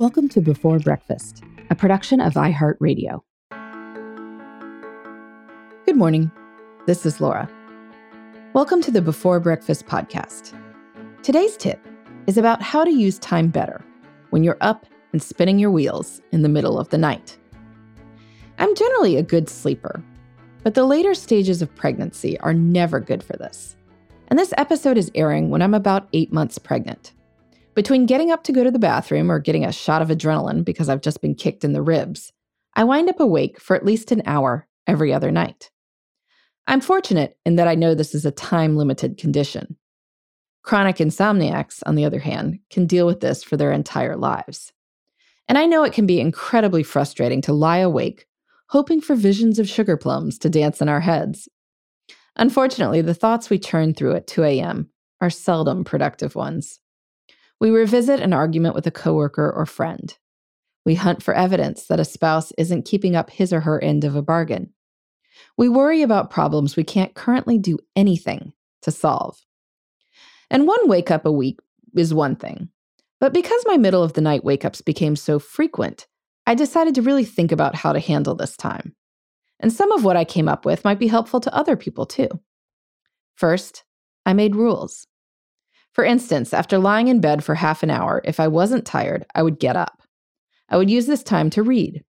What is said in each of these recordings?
Welcome to Before Breakfast, a production of iHeartRadio. Good morning. This is Laura. Welcome to the Before Breakfast podcast. Today's tip is about how to use time better when you're up and spinning your wheels in the middle of the night. I'm generally a good sleeper, but the later stages of pregnancy are never good for this. And this episode is airing when I'm about eight months pregnant. Between getting up to go to the bathroom or getting a shot of adrenaline because I've just been kicked in the ribs, I wind up awake for at least an hour every other night. I'm fortunate in that I know this is a time limited condition. Chronic insomniacs, on the other hand, can deal with this for their entire lives. And I know it can be incredibly frustrating to lie awake, hoping for visions of sugar plums to dance in our heads. Unfortunately, the thoughts we churn through at 2 a.m. are seldom productive ones. We revisit an argument with a coworker or friend. We hunt for evidence that a spouse isn't keeping up his or her end of a bargain. We worry about problems we can't currently do anything to solve. And one wake up a week is one thing. But because my middle of the night wake ups became so frequent, I decided to really think about how to handle this time. And some of what I came up with might be helpful to other people too. First, I made rules. For instance, after lying in bed for half an hour, if I wasn't tired, I would get up. I would use this time to read,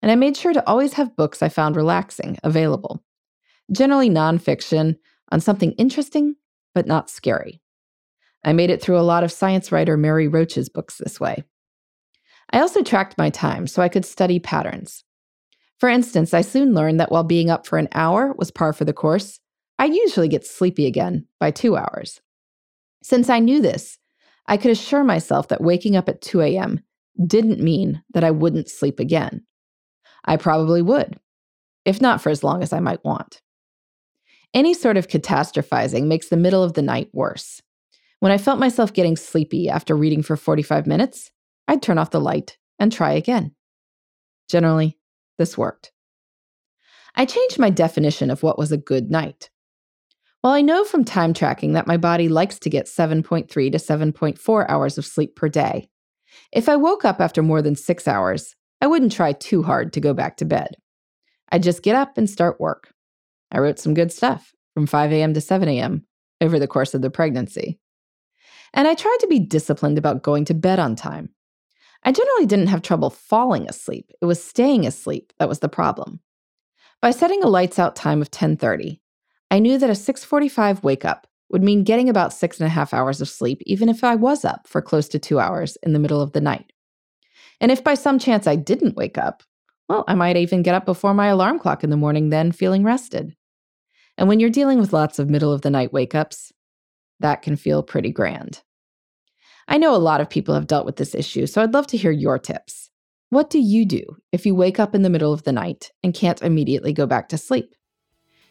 and I made sure to always have books I found relaxing available. Generally nonfiction on something interesting, but not scary. I made it through a lot of science writer Mary Roach's books this way. I also tracked my time so I could study patterns. For instance, I soon learned that while being up for an hour was par for the course, I usually get sleepy again by two hours. Since I knew this, I could assure myself that waking up at 2 a.m. didn't mean that I wouldn't sleep again. I probably would, if not for as long as I might want. Any sort of catastrophizing makes the middle of the night worse. When I felt myself getting sleepy after reading for 45 minutes, I'd turn off the light and try again. Generally, this worked. I changed my definition of what was a good night. While I know from time tracking that my body likes to get 7.3 to 7.4 hours of sleep per day, if I woke up after more than six hours, I wouldn't try too hard to go back to bed. I'd just get up and start work. I wrote some good stuff from 5 a.m. to 7 a.m. over the course of the pregnancy. And I tried to be disciplined about going to bed on time. I generally didn't have trouble falling asleep. It was staying asleep that was the problem. By setting a lights out time of 10:30, I knew that a 645 wake up would mean getting about six and a half hours of sleep, even if I was up for close to two hours in the middle of the night. And if by some chance I didn't wake up, well, I might even get up before my alarm clock in the morning, then feeling rested. And when you're dealing with lots of middle of the night wake ups, that can feel pretty grand. I know a lot of people have dealt with this issue, so I'd love to hear your tips. What do you do if you wake up in the middle of the night and can't immediately go back to sleep?